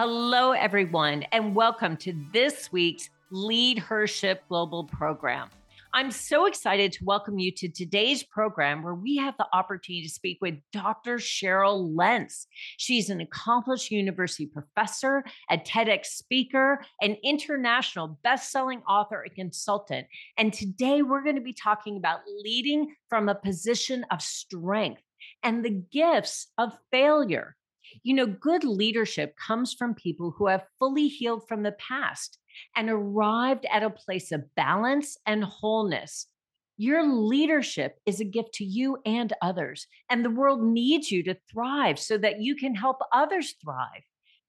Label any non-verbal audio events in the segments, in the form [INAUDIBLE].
Hello, everyone, and welcome to this week's Lead Leadership Global program. I'm so excited to welcome you to today's program where we have the opportunity to speak with Dr. Cheryl Lentz. She's an accomplished university professor, a TEDx speaker, an international best-selling author and consultant. And today we're going to be talking about leading from a position of strength and the gifts of failure. You know, good leadership comes from people who have fully healed from the past and arrived at a place of balance and wholeness. Your leadership is a gift to you and others, and the world needs you to thrive so that you can help others thrive.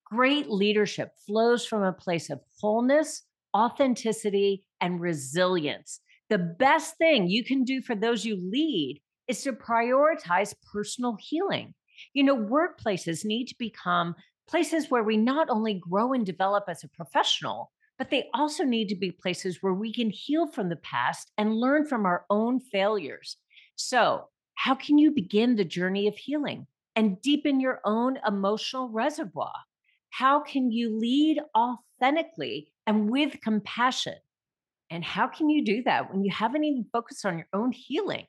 Great leadership flows from a place of wholeness, authenticity, and resilience. The best thing you can do for those you lead is to prioritize personal healing. You know, workplaces need to become places where we not only grow and develop as a professional, but they also need to be places where we can heal from the past and learn from our own failures. So, how can you begin the journey of healing and deepen your own emotional reservoir? How can you lead authentically and with compassion? And how can you do that when you haven't even focused on your own healing?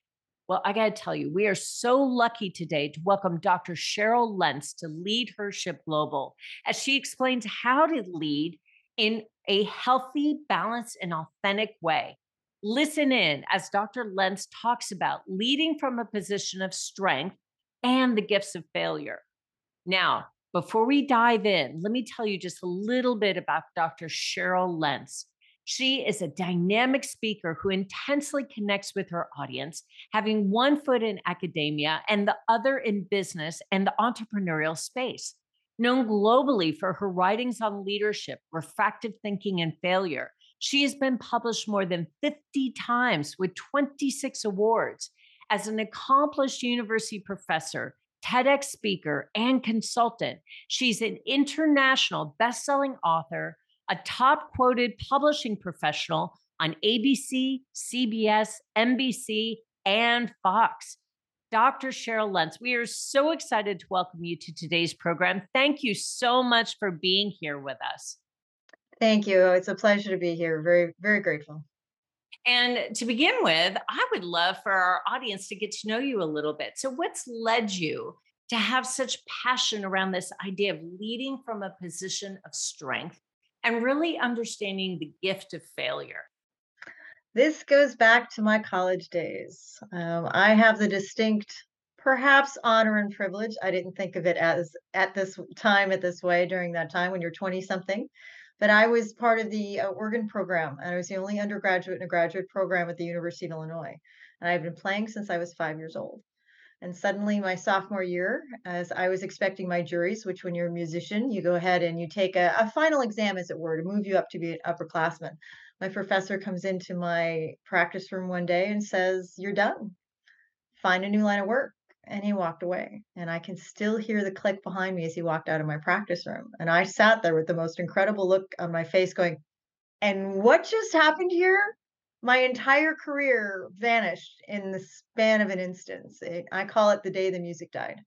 Well, I got to tell you, we are so lucky today to welcome Dr. Cheryl Lentz to Leadership Global as she explains how to lead in a healthy, balanced, and authentic way. Listen in as Dr. Lentz talks about leading from a position of strength and the gifts of failure. Now, before we dive in, let me tell you just a little bit about Dr. Cheryl Lentz. She is a dynamic speaker who intensely connects with her audience, having one foot in academia and the other in business and the entrepreneurial space. Known globally for her writings on leadership, refractive thinking, and failure, she has been published more than 50 times with 26 awards. As an accomplished university professor, TEDx speaker, and consultant, she's an international best-selling author, a top quoted publishing professional on ABC, CBS, NBC, and Fox. Dr. Cheryl Lentz, we are so excited to welcome you to today's program. Thank you so much for being here with us. Thank you. It's a pleasure to be here. Very, very grateful. And to begin with, I would love for our audience to get to know you a little bit. So, what's led you to have such passion around this idea of leading from a position of strength and really understanding the gift of failure? This goes back to my college days. Um, I have the distinct, perhaps honor and privilege. I didn't think of it as at this time, at this way during that time when you're 20 something. But I was part of the uh, organ program, and I was the only undergraduate in a graduate program at the University of Illinois. And I've been playing since I was five years old. And suddenly, my sophomore year, as I was expecting my juries, which when you're a musician, you go ahead and you take a, a final exam, as it were, to move you up to be an upperclassman. My professor comes into my practice room one day and says, You're done. Find a new line of work. And he walked away. And I can still hear the click behind me as he walked out of my practice room. And I sat there with the most incredible look on my face, going, And what just happened here? My entire career vanished in the span of an instance. It, I call it the day the music died.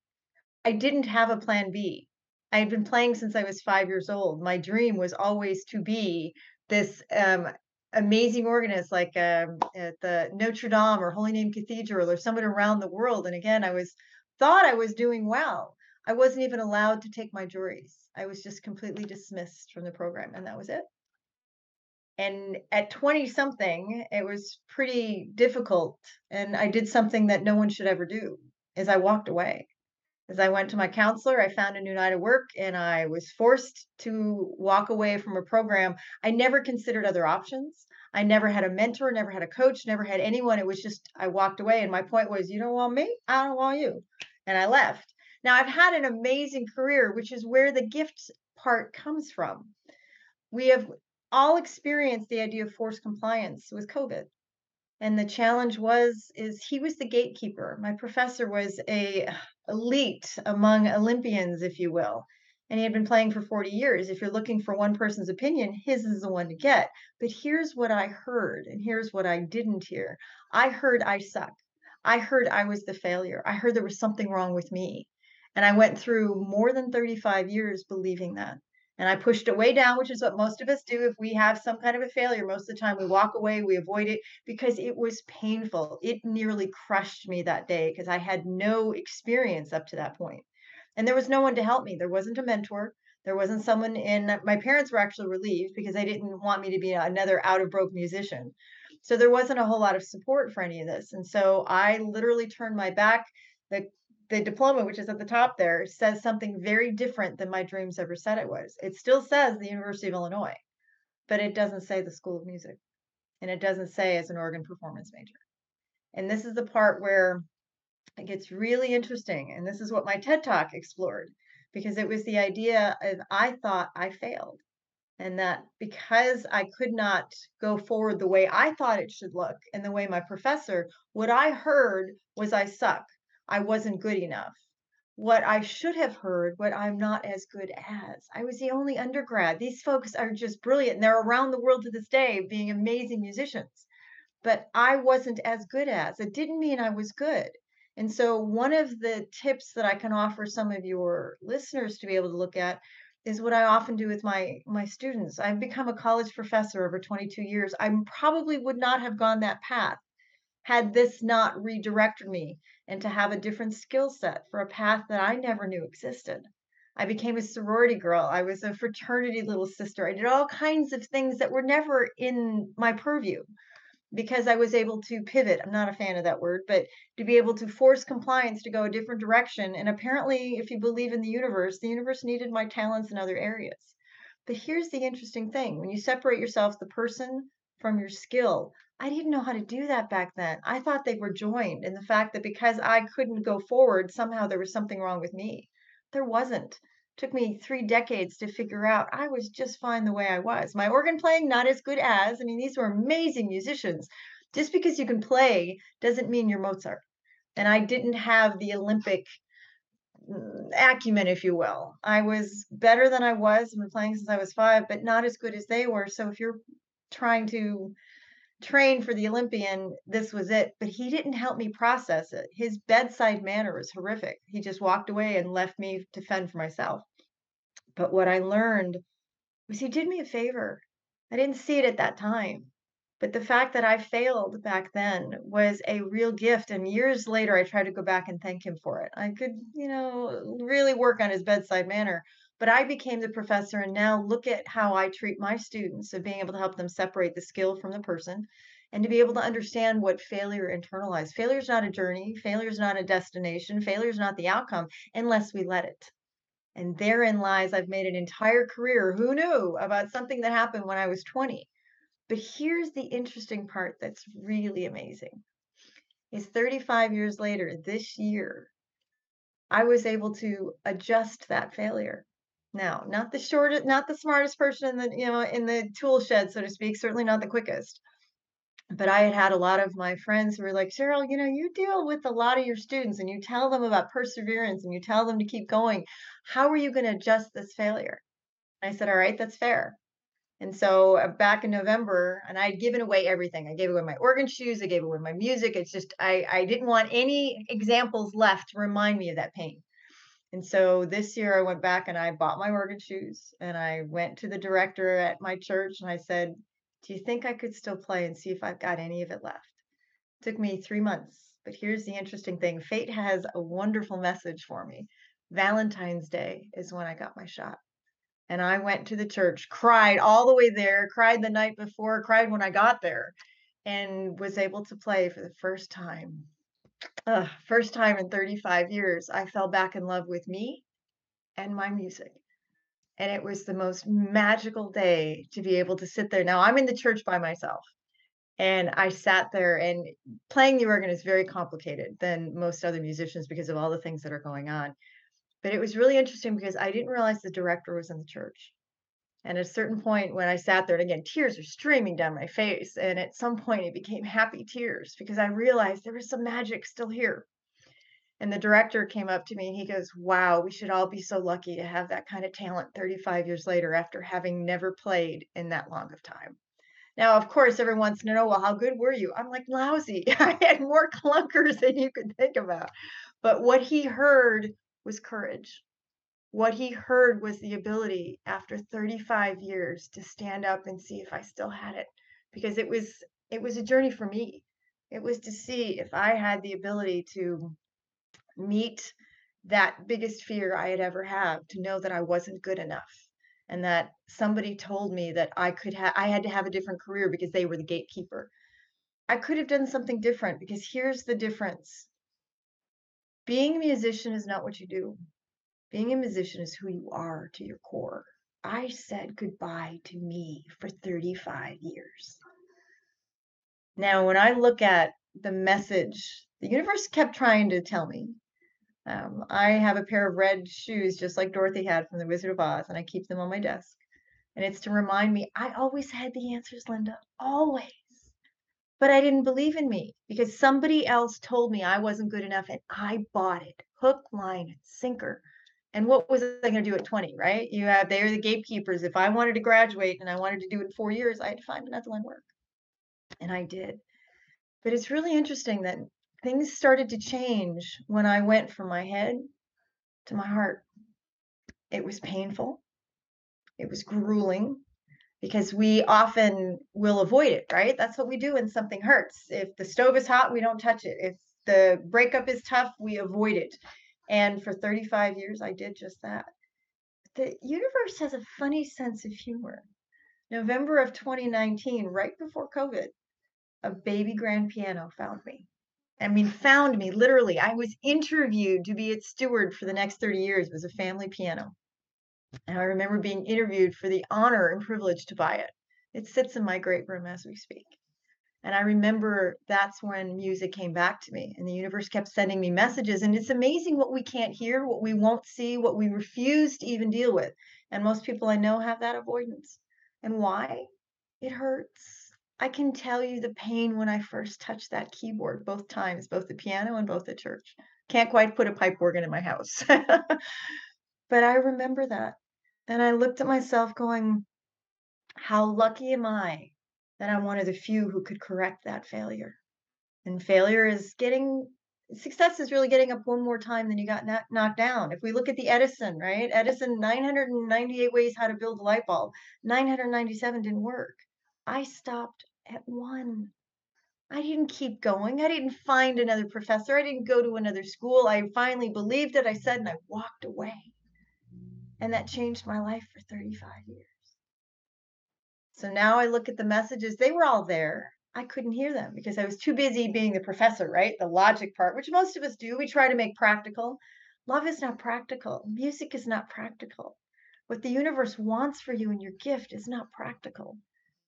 I didn't have a plan B. I had been playing since I was five years old. My dream was always to be this um, amazing organist like um, at the Notre Dame or Holy Name Cathedral or someone around the world. And again, I was thought I was doing well. I wasn't even allowed to take my juries. I was just completely dismissed from the program, and that was it and at 20 something it was pretty difficult and i did something that no one should ever do is i walked away as i went to my counselor i found a new night of work and i was forced to walk away from a program i never considered other options I never had a mentor, never had a coach, never had anyone. It was just I walked away and my point was, you don't want me, I don't want you. And I left. Now I've had an amazing career, which is where the gift part comes from. We have all experienced the idea of forced compliance with COVID. And the challenge was is he was the gatekeeper. My professor was a [SIGHS] elite among Olympians, if you will. And he had been playing for 40 years. If you're looking for one person's opinion, his is the one to get. But here's what I heard, and here's what I didn't hear. I heard I suck. I heard I was the failure. I heard there was something wrong with me. And I went through more than 35 years believing that. And I pushed it way down, which is what most of us do if we have some kind of a failure. Most of the time, we walk away, we avoid it because it was painful. It nearly crushed me that day because I had no experience up to that point. And there was no one to help me. There wasn't a mentor. There wasn't someone in uh, my parents were actually relieved because they didn't want me to be another out of broke musician. So there wasn't a whole lot of support for any of this. And so I literally turned my back. The the diploma, which is at the top there, says something very different than my dreams ever said it was. It still says the University of Illinois, but it doesn't say the School of Music. And it doesn't say as an organ performance major. And this is the part where it gets really interesting. And this is what my TED Talk explored because it was the idea of I thought I failed. And that because I could not go forward the way I thought it should look and the way my professor, what I heard was I suck. I wasn't good enough. What I should have heard, what I'm not as good as. I was the only undergrad. These folks are just brilliant. And they're around the world to this day being amazing musicians. But I wasn't as good as. It didn't mean I was good. And so, one of the tips that I can offer some of your listeners to be able to look at is what I often do with my my students. I've become a college professor over 22 years. I probably would not have gone that path had this not redirected me and to have a different skill set for a path that I never knew existed. I became a sorority girl. I was a fraternity little sister. I did all kinds of things that were never in my purview because I was able to pivot. I'm not a fan of that word, but to be able to force compliance to go a different direction. And apparently, if you believe in the universe, the universe needed my talents in other areas. But here's the interesting thing when you separate yourself, the person, from your skill, I didn't know how to do that back then. I thought they were joined in the fact that because I couldn't go forward, somehow there was something wrong with me. There wasn't. Took me three decades to figure out I was just fine the way I was. My organ playing, not as good as. I mean, these were amazing musicians. Just because you can play doesn't mean you're Mozart. And I didn't have the Olympic mm, acumen, if you will. I was better than I was. I've been playing since I was five, but not as good as they were. So if you're trying to train for the Olympian, this was it. But he didn't help me process it. His bedside manner was horrific. He just walked away and left me to fend for myself. But what I learned was he did me a favor. I didn't see it at that time. But the fact that I failed back then was a real gift. And years later, I tried to go back and thank him for it. I could, you know, really work on his bedside manner. But I became the professor, and now look at how I treat my students of being able to help them separate the skill from the person and to be able to understand what failure internalized. Failure is not a journey, failure is not a destination, failure is not the outcome unless we let it. And therein lies, I've made an entire career. Who knew about something that happened when I was 20? But here's the interesting part that's really amazing. Is 35 years later, this year, I was able to adjust that failure. Now, not the shortest, not the smartest person in the, you know, in the tool shed, so to speak, certainly not the quickest. But I had had a lot of my friends who were like, Cheryl, you know, you deal with a lot of your students and you tell them about perseverance and you tell them to keep going. How are you going to adjust this failure? I said, all right, that's fair. And so uh, back in November, and I had given away everything. I gave away my organ shoes. I gave away my music. It's just I I didn't want any examples left to remind me of that pain. And so this year I went back and I bought my organ shoes and I went to the director at my church and I said, Do you think I could still play and see if I've got any of it left? It took me three months. But here's the interesting thing fate has a wonderful message for me. Valentine's Day is when I got my shot. And I went to the church, cried all the way there, cried the night before, cried when I got there, and was able to play for the first time uh, first time in 35 years, I fell back in love with me and my music. And it was the most magical day to be able to sit there. Now I'm in the church by myself. And I sat there and playing the organ is very complicated than most other musicians because of all the things that are going on. But it was really interesting because I didn't realize the director was in the church. And at a certain point when I sat there, and again, tears are streaming down my face. And at some point it became happy tears because I realized there was some magic still here. And the director came up to me and he goes, Wow, we should all be so lucky to have that kind of talent 35 years later after having never played in that long of time. Now, of course, everyone wants to know, well, how good were you? I'm like, lousy. [LAUGHS] I had more clunkers than you could think about. But what he heard was courage. What he heard was the ability after 35 years to stand up and see if I still had it because it was it was a journey for me. It was to see if I had the ability to meet that biggest fear I had ever had to know that I wasn't good enough and that somebody told me that I could have I had to have a different career because they were the gatekeeper. I could have done something different because here's the difference. Being a musician is not what you do. Being a musician is who you are to your core. I said goodbye to me for 35 years. Now, when I look at the message, the universe kept trying to tell me um, I have a pair of red shoes just like Dorothy had from The Wizard of Oz, and I keep them on my desk. And it's to remind me I always had the answers, Linda, always. But I didn't believe in me because somebody else told me I wasn't good enough and I bought it hook, line, and sinker. And what was I going to do at 20, right? You have, they are the gatekeepers. If I wanted to graduate and I wanted to do it in four years, I had to find another line work. And I did. But it's really interesting that things started to change when I went from my head to my heart. It was painful. It was grueling because we often will avoid it, right? That's what we do when something hurts. If the stove is hot, we don't touch it. If the breakup is tough, we avoid it. And for 35 years, I did just that. The universe has a funny sense of humor. November of 2019, right before COVID, a baby grand piano found me. I mean, found me literally. I was interviewed to be its steward for the next 30 years. It was a family piano. And I remember being interviewed for the honor and privilege to buy it. It sits in my great room as we speak. And I remember that's when music came back to me and the universe kept sending me messages. And it's amazing what we can't hear, what we won't see, what we refuse to even deal with. And most people I know have that avoidance. And why? It hurts I can tell you the pain when I first touched that keyboard both times, both the piano and both the church. Can't quite put a pipe organ in my house. [LAUGHS] but I remember that. And I looked at myself going, how lucky am I that I'm one of the few who could correct that failure? And failure is getting success is really getting up one more time than you got knocked down. If we look at the Edison, right? Edison 998 ways how to build a light bulb. 997 didn't work. I stopped at one. I didn't keep going. I didn't find another professor. I didn't go to another school. I finally believed it. I said, and I walked away. And that changed my life for 35 years. So now I look at the messages, they were all there. I couldn't hear them because I was too busy being the professor, right? The logic part, which most of us do. We try to make practical. Love is not practical. Music is not practical. What the universe wants for you and your gift is not practical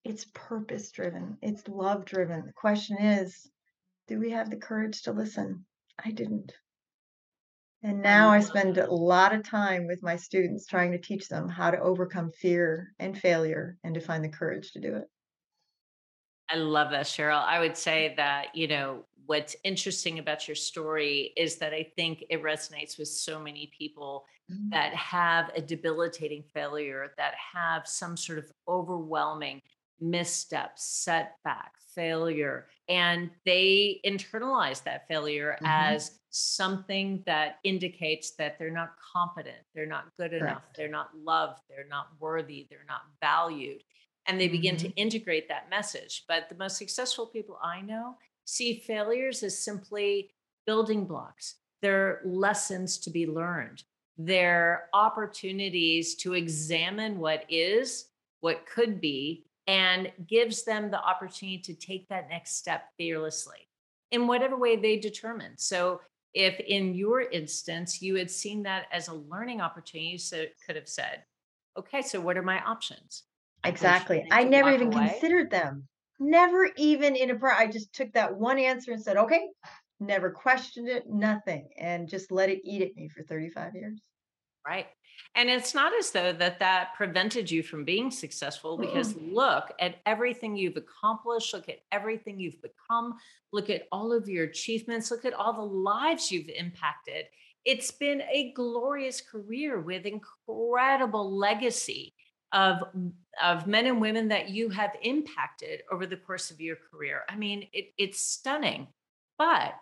it's purpose driven, it's love driven. The question is, do we have the courage to listen? I didn't. And now I spend a lot of time with my students trying to teach them how to overcome fear and failure and to find the courage to do it. I love that, Cheryl. I would say that, you know, what's interesting about your story is that I think it resonates with so many people mm-hmm. that have a debilitating failure, that have some sort of overwhelming misstep, setback, failure, and they internalize that failure mm-hmm. as something that indicates that they're not competent, they're not good Correct. enough, they're not loved, they're not worthy, they're not valued. And they begin mm-hmm. to integrate that message. But the most successful people I know see failures as simply building blocks. They're lessons to be learned. They're opportunities to examine what is, what could be, and gives them the opportunity to take that next step fearlessly in whatever way they determine. So, if in your instance you had seen that as a learning opportunity, so could have said, okay, so what are my options? Exactly. I never even away. considered them. Never even in a prayer. I just took that one answer and said, okay, never questioned it, nothing, and just let it eat at me for 35 years. Right. And it's not as though that that prevented you from being successful because look at everything you've accomplished, look at everything you've become, look at all of your achievements, look at all the lives you've impacted. It's been a glorious career with incredible legacy of of men and women that you have impacted over the course of your career. I mean, it, it's stunning. But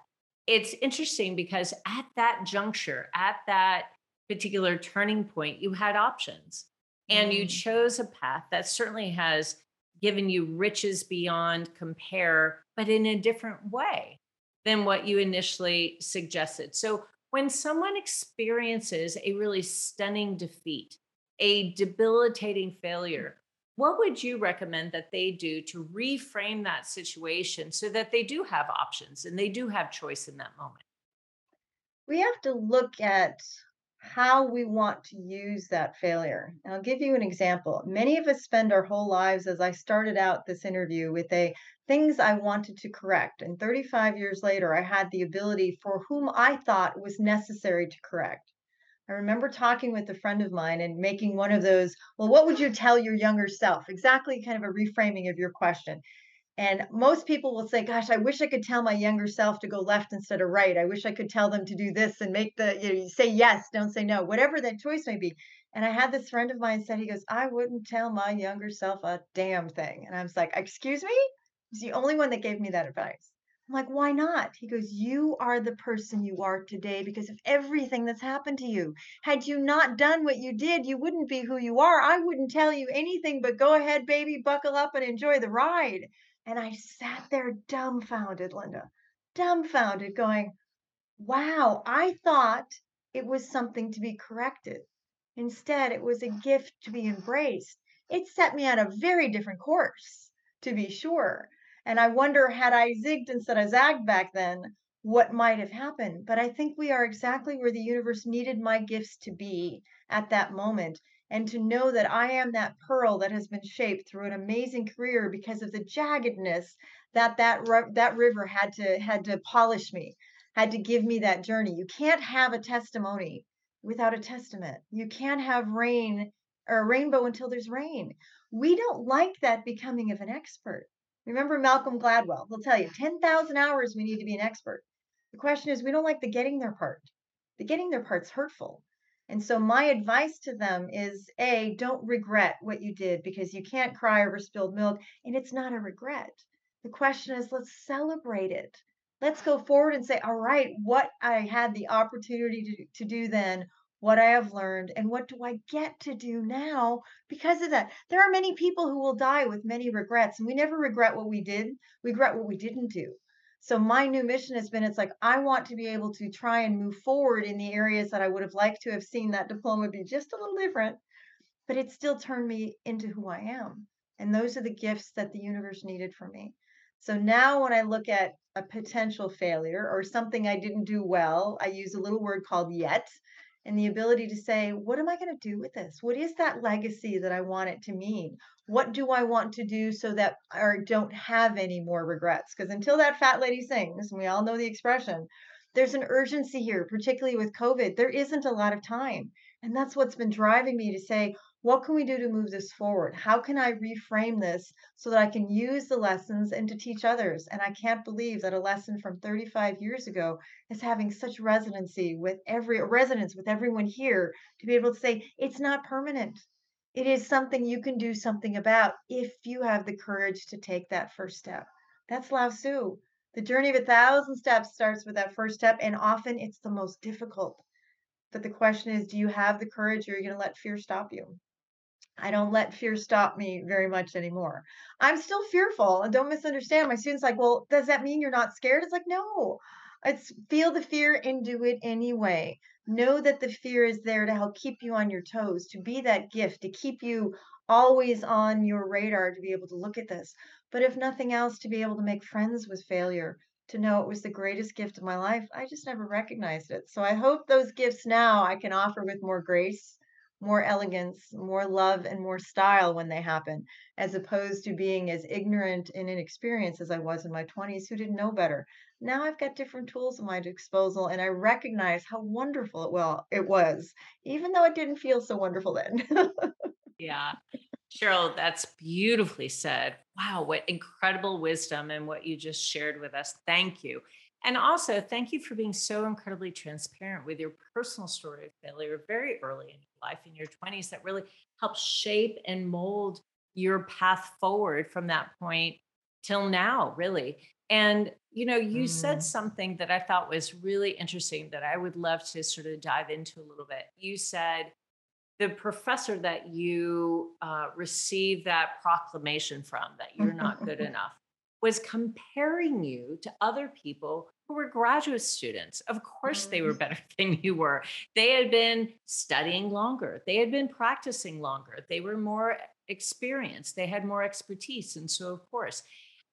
it's interesting because at that juncture, at that particular turning point, you had options and you Mm. chose a path that certainly has given you riches beyond compare, but in a different way than what you initially suggested. So, when someone experiences a really stunning defeat, a debilitating failure, what would you recommend that they do to reframe that situation so that they do have options and they do have choice in that moment? We have to look at how we want to use that failure. And I'll give you an example. Many of us spend our whole lives, as I started out this interview, with a things I wanted to correct. And 35 years later, I had the ability for whom I thought was necessary to correct. I remember talking with a friend of mine and making one of those, well, what would you tell your younger self? Exactly kind of a reframing of your question. And most people will say, "Gosh, I wish I could tell my younger self to go left instead of right. I wish I could tell them to do this and make the, you know, say yes, don't say no, whatever that choice may be." And I had this friend of mine said, he goes, "I wouldn't tell my younger self a damn thing." And I was like, "Excuse me?" He's the only one that gave me that advice. I'm like, "Why not?" He goes, "You are the person you are today because of everything that's happened to you. Had you not done what you did, you wouldn't be who you are. I wouldn't tell you anything but go ahead, baby, buckle up and enjoy the ride." And I sat there dumbfounded, Linda, dumbfounded, going, wow, I thought it was something to be corrected. Instead, it was a gift to be embraced. It set me on a very different course, to be sure. And I wonder, had I zigged instead of zagged back then, what might have happened. But I think we are exactly where the universe needed my gifts to be at that moment. And to know that I am that pearl that has been shaped through an amazing career because of the jaggedness that that, that river had to had to polish me, had to give me that journey. You can't have a testimony without a testament. You can't have rain or a rainbow until there's rain. We don't like that becoming of an expert. Remember Malcolm Gladwell, he'll tell you 10,000 hours we need to be an expert. The question is, we don't like the getting there part. The getting there part's hurtful. And so my advice to them is A, don't regret what you did because you can't cry over spilled milk and it's not a regret. The question is, let's celebrate it. Let's go forward and say, all right, what I had the opportunity to, to do then, what I have learned, and what do I get to do now because of that? There are many people who will die with many regrets, and we never regret what we did. We regret what we didn't do. So my new mission has been it's like I want to be able to try and move forward in the areas that I would have liked to have seen that diploma be just a little different, but it still turned me into who I am. And those are the gifts that the universe needed for me. So now when I look at a potential failure or something I didn't do well, I use a little word called yet and the ability to say, what am I going to do with this? What is that legacy that I want it to mean? What do I want to do so that I don't have any more regrets? Because until that fat lady sings, and we all know the expression, there's an urgency here, particularly with COVID. There isn't a lot of time. And that's what's been driving me to say, what can we do to move this forward? How can I reframe this so that I can use the lessons and to teach others? And I can't believe that a lesson from 35 years ago is having such resonancy with every resonance with everyone here to be able to say it's not permanent. It is something you can do something about if you have the courage to take that first step. That's Lao Tzu. The journey of a thousand steps starts with that first step, and often it's the most difficult. But the question is, do you have the courage or are you going to let fear stop you? I don't let fear stop me very much anymore. I'm still fearful, and don't misunderstand. My students like, "Well, does that mean you're not scared?" It's like, "No. It's feel the fear and do it anyway. Know that the fear is there to help keep you on your toes, to be that gift, to keep you always on your radar to be able to look at this. But if nothing else, to be able to make friends with failure, to know it was the greatest gift of my life. I just never recognized it. So I hope those gifts now I can offer with more grace, more elegance, more love, and more style when they happen, as opposed to being as ignorant and inexperienced as I was in my 20s who didn't know better. Now I've got different tools at my disposal and I recognize how wonderful it well it was, even though it didn't feel so wonderful then. [LAUGHS] Yeah. Cheryl, that's beautifully said. Wow, what incredible wisdom and what you just shared with us. Thank you. And also, thank you for being so incredibly transparent with your personal story of failure very early in your life, in your 20s, that really helped shape and mold your path forward from that point till now, really. And, you know, you said Mm. something that I thought was really interesting that I would love to sort of dive into a little bit. You said, the professor that you uh, received that proclamation from that you're not good [LAUGHS] enough was comparing you to other people who were graduate students. Of course, they were Mm. better [LAUGHS] than you were. They had been studying longer, they had been practicing longer, they were more experienced, they had more expertise. And so, of course,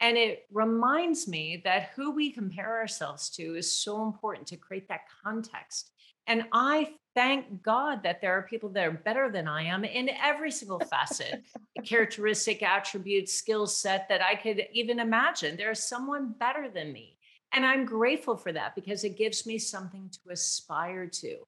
and it reminds me that who we compare ourselves to is so important to create that context. And I thank God that there are people that are better than I am in every single facet, [LAUGHS] characteristic, attribute, skill set that I could even imagine. There's someone better than me. And I'm grateful for that because it gives me something to aspire to.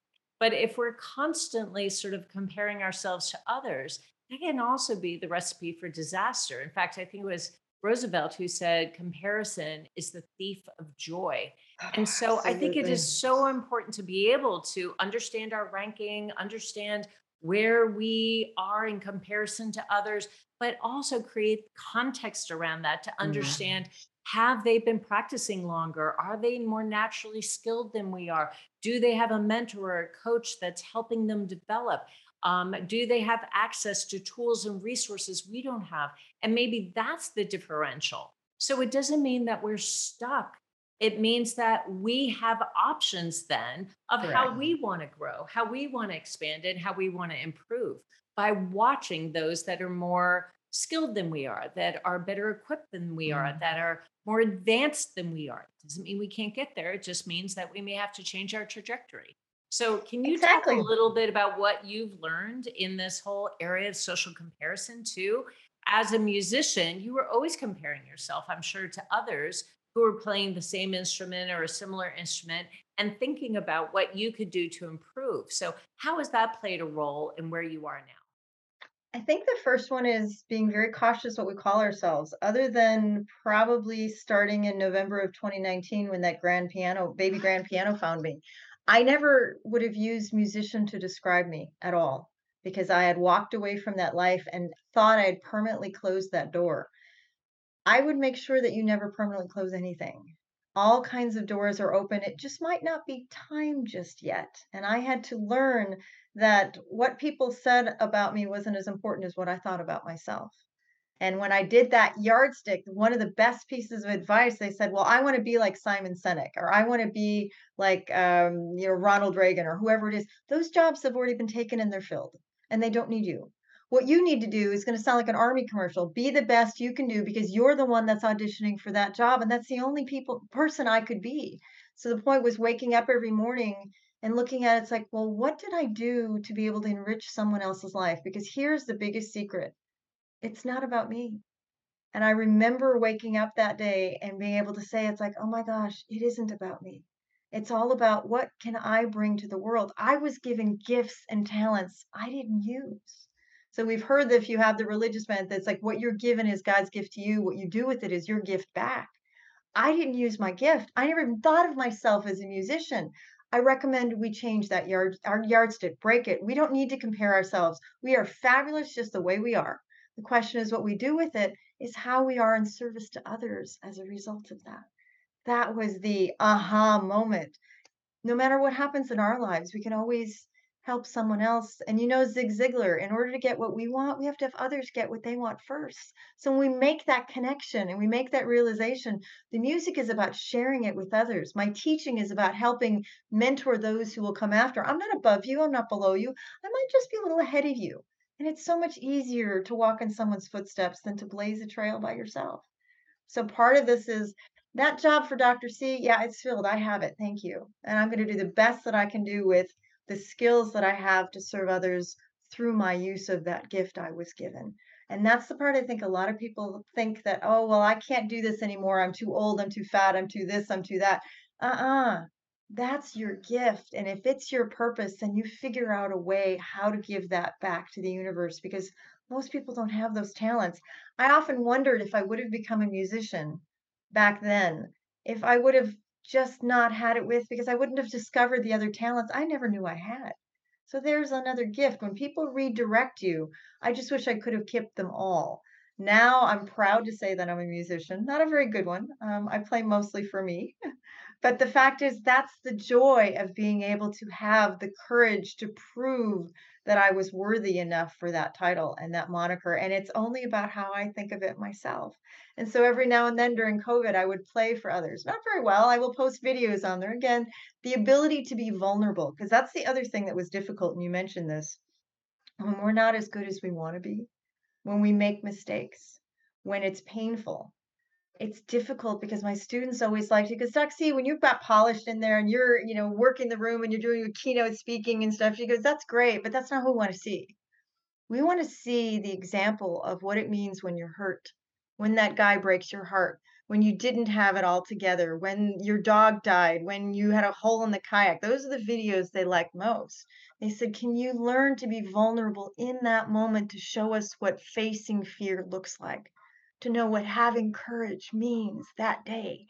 But if we're constantly sort of comparing ourselves to others, that can also be the recipe for disaster. In fact, I think it was Roosevelt who said comparison is the thief of joy. And so I think it is so important to be able to understand our ranking, understand where we are in comparison to others, but also create context around that to Mm. understand have they been practicing longer? Are they more naturally skilled than we are? Do they have a mentor or a coach that's helping them develop? Um, do they have access to tools and resources we don't have? And maybe that's the differential. So it doesn't mean that we're stuck. It means that we have options then of how we want to grow, how we want to expand, and how we want to improve by watching those that are more skilled than we are, that are better equipped than we are, Mm. that are more advanced than we are. It doesn't mean we can't get there. It just means that we may have to change our trajectory. So, can you talk a little bit about what you've learned in this whole area of social comparison too? As a musician, you were always comparing yourself, I'm sure, to others who were playing the same instrument or a similar instrument and thinking about what you could do to improve. So, how has that played a role in where you are now? I think the first one is being very cautious what we call ourselves, other than probably starting in November of 2019 when that grand piano, baby grand piano found me. I never would have used musician to describe me at all because I had walked away from that life and thought I had permanently closed that door. I would make sure that you never permanently close anything. All kinds of doors are open. It just might not be time just yet. And I had to learn that what people said about me wasn't as important as what I thought about myself. And when I did that yardstick, one of the best pieces of advice, they said, "Well, I want to be like Simon Sinek, or I want to be like, um, you know, Ronald Reagan, or whoever it is." Those jobs have already been taken and they're filled, and they don't need you. What you need to do is going to sound like an army commercial. Be the best you can do because you're the one that's auditioning for that job, and that's the only people person I could be. So the point was waking up every morning and looking at it, it's like, well, what did I do to be able to enrich someone else's life? Because here's the biggest secret it's not about me. And I remember waking up that day and being able to say, it's like, oh my gosh, it isn't about me. It's all about what can I bring to the world? I was given gifts and talents I didn't use. So we've heard that if you have the religious bent, that's like what you're given is God's gift to you. What you do with it is your gift back. I didn't use my gift. I never even thought of myself as a musician. I recommend we change that yard our yardstick, break it. We don't need to compare ourselves. We are fabulous just the way we are. The question is what we do with it is how we are in service to others as a result of that. That was the aha moment. No matter what happens in our lives, we can always help someone else. And you know, Zig Ziglar, in order to get what we want, we have to have others get what they want first. So when we make that connection and we make that realization, the music is about sharing it with others. My teaching is about helping mentor those who will come after. I'm not above you, I'm not below you. I might just be a little ahead of you. And it's so much easier to walk in someone's footsteps than to blaze a trail by yourself. So part of this is that job for Dr. C, yeah, it's filled. I have it. Thank you. And I'm going to do the best that I can do with the skills that I have to serve others through my use of that gift I was given. And that's the part I think a lot of people think that, oh, well, I can't do this anymore. I'm too old. I'm too fat. I'm too this. I'm too that. Uh uh That's your gift. And if it's your purpose, then you figure out a way how to give that back to the universe because most people don't have those talents. I often wondered if I would have become a musician back then, if I would have just not had it with because I wouldn't have discovered the other talents I never knew I had. So there's another gift. When people redirect you, I just wish I could have kept them all. Now I'm proud to say that I'm a musician, not a very good one. Um, I play mostly for me. [LAUGHS] But the fact is, that's the joy of being able to have the courage to prove that I was worthy enough for that title and that moniker. And it's only about how I think of it myself. And so every now and then during COVID, I would play for others. Not very well. I will post videos on there. Again, the ability to be vulnerable, because that's the other thing that was difficult. And you mentioned this when we're not as good as we want to be, when we make mistakes, when it's painful, it's difficult because my students always like to because Doxy, when you've got polished in there and you're, you know, working the room and you're doing your keynote speaking and stuff, she goes, that's great, but that's not who we want to see. We want to see the example of what it means when you're hurt, when that guy breaks your heart, when you didn't have it all together, when your dog died, when you had a hole in the kayak. Those are the videos they like most. They said, Can you learn to be vulnerable in that moment to show us what facing fear looks like? To know what having courage means that day.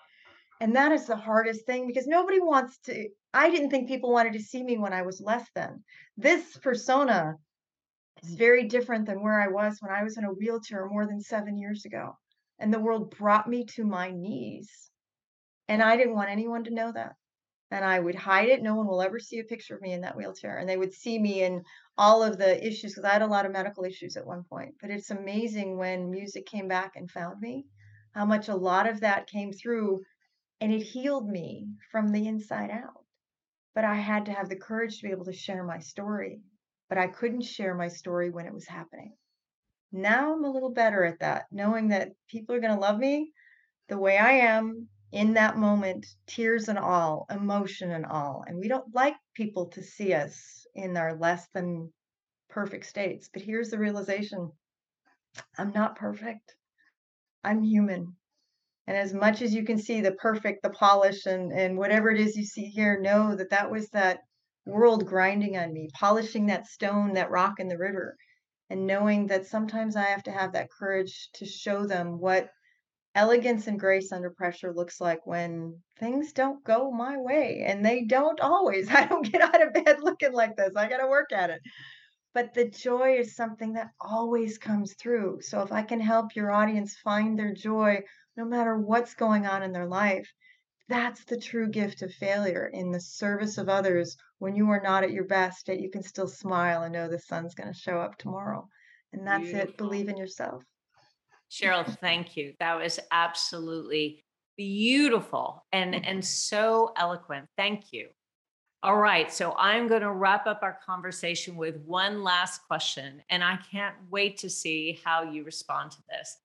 And that is the hardest thing because nobody wants to. I didn't think people wanted to see me when I was less than. This persona is very different than where I was when I was in a wheelchair more than seven years ago. And the world brought me to my knees. And I didn't want anyone to know that and I would hide it. No one will ever see a picture of me in that wheelchair. And they would see me in all of the issues because I had a lot of medical issues at one point. But it's amazing when music came back and found me, how much a lot of that came through and it healed me from the inside out. But I had to have the courage to be able to share my story. But I couldn't share my story when it was happening. Now I'm a little better at that, knowing that people are going to love me the way I am in that moment, tears and all, emotion and all. And we don't like people to see us in our less than perfect states. But here's the realization I'm not perfect, I'm human. And as much as you can see the perfect, the polish, and, and whatever it is you see here, know that that was that world grinding on me, polishing that stone, that rock in the river, and knowing that sometimes I have to have that courage to show them what elegance and grace under pressure looks like when things don't go my way and they don't always. [LAUGHS] I don't get out of bed looking like this. I got to work at it. But the joy is something that always comes through. So if i can help your audience find their joy no matter what's going on in their life that's the true gift of failure in the service of others when you are not at your best that you can still smile and know the sun's going to show up tomorrow. And that's Beautiful. it. Believe in yourself Cheryl, thank you. That was absolutely beautiful and and so eloquent. Thank you. All right, so I'm going to wrap up our conversation with one last question and I can't wait to see how you respond to this.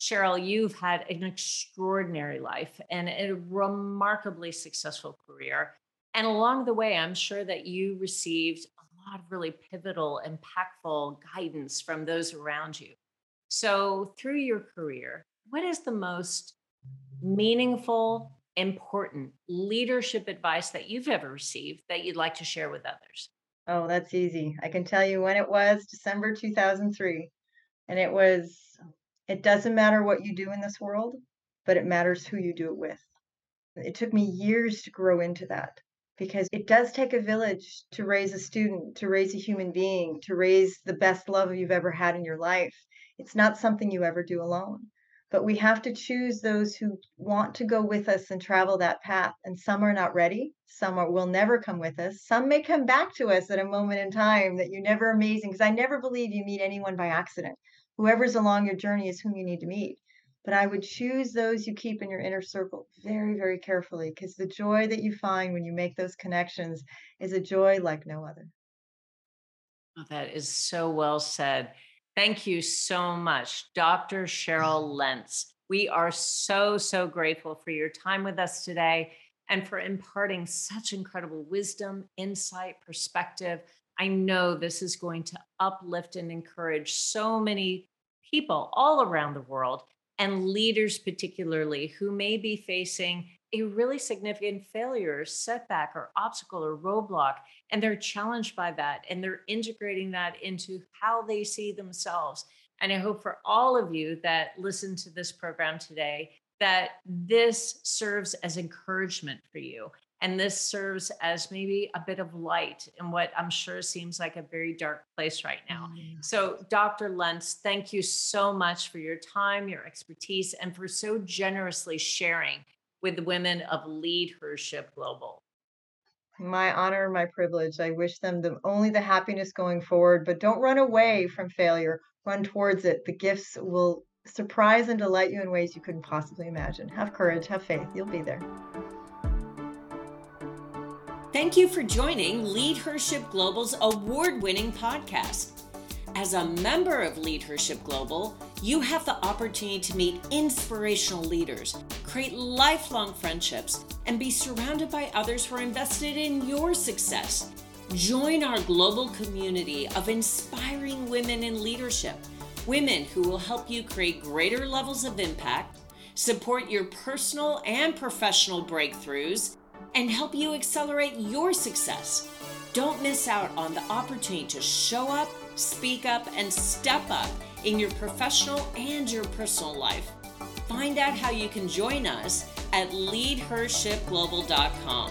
Cheryl, you've had an extraordinary life and a remarkably successful career. And along the way, I'm sure that you received a lot of really pivotal, impactful guidance from those around you. So, through your career, what is the most meaningful, important leadership advice that you've ever received that you'd like to share with others? Oh, that's easy. I can tell you when it was December 2003. And it was, it doesn't matter what you do in this world, but it matters who you do it with. It took me years to grow into that because it does take a village to raise a student, to raise a human being, to raise the best love you've ever had in your life. It's not something you ever do alone. But we have to choose those who want to go with us and travel that path. And some are not ready. Some are, will never come with us. Some may come back to us at a moment in time that you never amazing. Because I never believe you meet anyone by accident. Whoever's along your journey is whom you need to meet. But I would choose those you keep in your inner circle very, very carefully because the joy that you find when you make those connections is a joy like no other. Oh, that is so well said. Thank you so much, Dr. Mm. Cheryl Lentz. We are so, so grateful for your time with us today and for imparting such incredible wisdom, insight, perspective I know this is going to uplift and encourage so many people all around the world and leaders, particularly who may be facing a really significant failure, setback, or obstacle or roadblock. And they're challenged by that and they're integrating that into how they see themselves. And I hope for all of you that listen to this program today that this serves as encouragement for you and this serves as maybe a bit of light in what I'm sure seems like a very dark place right now. Mm. So, Dr. Lentz, thank you so much for your time, your expertise, and for so generously sharing with the women of Lead Hership Global. My honor, my privilege. I wish them the only the happiness going forward, but don't run away from failure. Run towards it. The gifts will surprise and delight you in ways you couldn't possibly imagine. Have courage, have faith. You'll be there. Thank you for joining Lead Hership Global's award winning podcast. As a member of Lead Hership Global, you have the opportunity to meet inspirational leaders, create lifelong friendships, and be surrounded by others who are invested in your success. Join our global community of inspiring women in leadership, women who will help you create greater levels of impact, support your personal and professional breakthroughs and help you accelerate your success. Don't miss out on the opportunity to show up, speak up, and step up in your professional and your personal life. Find out how you can join us at leadhershipglobal.com.